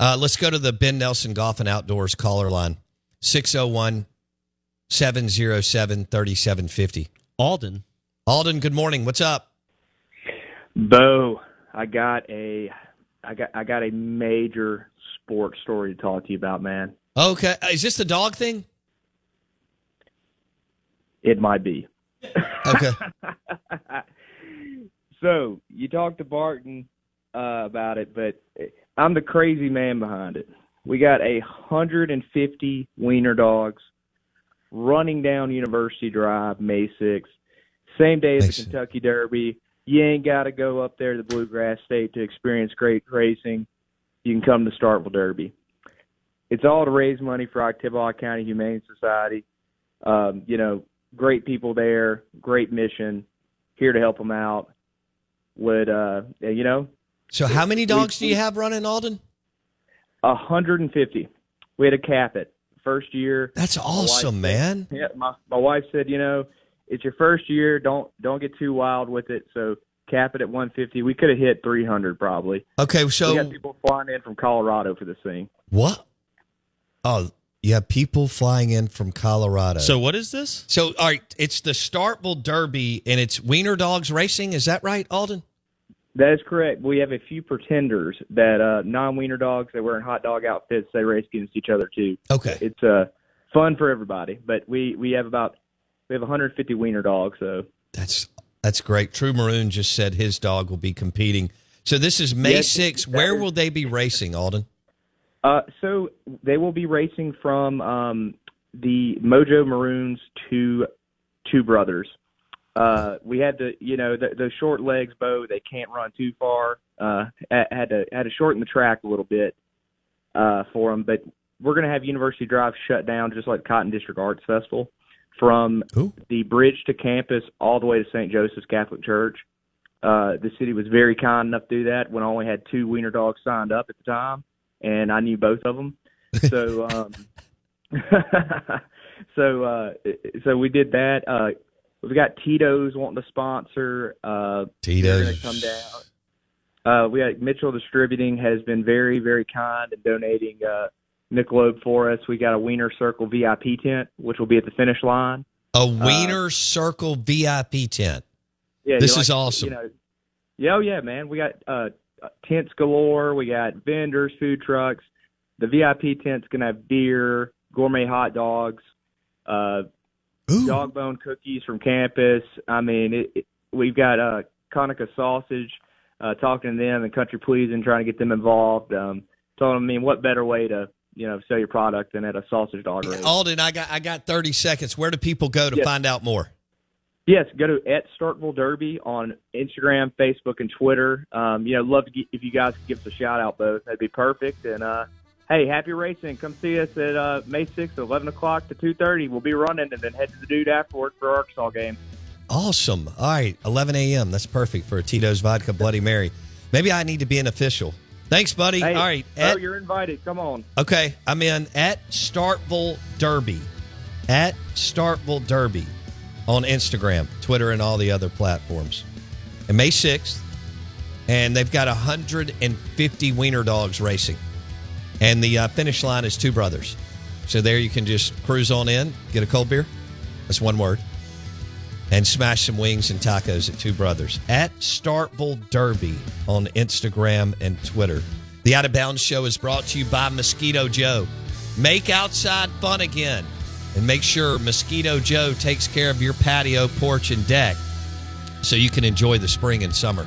Uh, let's go to the Ben Nelson Golf and Outdoors caller line 601 707 3750. Alden. Alden, good morning. What's up? Bo, I got a I got I got a major sports story to talk to you about, man. Okay. Uh, Is this the dog thing? It might be. Okay. so you talked to Barton uh, about it, but I'm the crazy man behind it. We got a hundred and fifty wiener dogs running down University Drive May 6th, same day as Makes the sense. Kentucky Derby. You ain't got to go up there to the Bluegrass State to experience great racing. You can come to Starkville Derby. It's all to raise money for Oktibbeha County Humane Society. Um, you know, great people there, great mission, here to help them out. Would uh, you know, So, how many dogs do you have running, Alden? a hundred and fifty. We had to cap it first year. That's My wife awesome, man. Yeah, my my wife said, you know, it's your first year. Don't don't get too wild with it. So cap it at 150. We could have hit 300 probably. Okay, so we so got people flying in from Colorado for this thing. what? Oh, you have people flying in from Colorado. So what is this? So, all right, it's the Starkville Derby, and it's Wiener Dogs Racing. Is that right, Alden? That is correct. We have a few pretenders that uh, non-wiener dogs. They wear wearing hot dog outfits. They race against each other too. Okay. It's uh, fun for everybody. But we we have about we have 150 wiener dogs. So That's that's great. True Maroon just said his dog will be competing. So this is May Yes, 6th. that Where is- will they be racing, Alden? Uh, so they will be racing from um, the Mojo Maroons to Two Brothers. Uh, we had to, you know, the, those short legs, Bo. They can't run too far. Uh, had to had to shorten the track a little bit uh, for them. But we're going to have University Drive shut down, just like Cotton District Arts Festival, from Ooh. the bridge to campus all the way to St. Joseph's Catholic Church. Uh, the city was very kind enough to do that when I only had two wiener dogs signed up at the time, and I knew both of them. So, um, so, uh, so we did that. Uh, we've got Tito's wanting to sponsor. Uh, they're gonna Tito's. come down. Uh, we got Mitchell Distributing has been very, very kind in donating uh, Michelob for us. We got a Wiener Circle VIP tent, which will be at the finish line. A Wiener Circle VIP tent. Yeah, This you is awesome. You know, yeah, oh yeah, man. We got uh, tents galore. We got vendors, food trucks. The VIP tent's gonna have beer, gourmet hot dogs, uh, Ooh. dog bone cookies from campus. I mean, it, it, we've got uh, Conecuh sausage. Uh, talking to them and country pleasing, trying to get them involved. Um, telling them, I mean, what better way to you know sell your product than at a sausage dog race? Alden, I got I got 30 seconds. Where do people go to Yes. find out more? Yes, go to at Starkville Derby on Instagram, Facebook, and Twitter. Um, you know, love to get, if you guys could give us a shout out both. That'd be perfect. And uh, hey, happy racing! Come see us at uh, May sixth, eleven o'clock to two thirty. We'll be running, and then head to the dude afterward for Arkansas game. Awesome. All right, 11 a.m. That's perfect for a Tito's Vodka Bloody Mary. Maybe I need to be an official. Thanks, buddy. Hey, All right. oh, you're invited. Come on. Okay, I'm in at Starkville Derby, at Starkville Derby on Instagram, Twitter, and all the other platforms. And May 6th, and they've got 150 wiener dogs racing. And the uh, finish line is two brothers. So there you can just cruise on in, get a cold beer. That's one word. And smash some wings and tacos at Two Brothers at Starkville Derby on Instagram and Twitter. The Out of Bounds Show is brought to you by Mosquito Joe. Make outside fun again. And make sure Mosquito Joe takes care of your patio, porch, and deck so you can enjoy the spring and summer.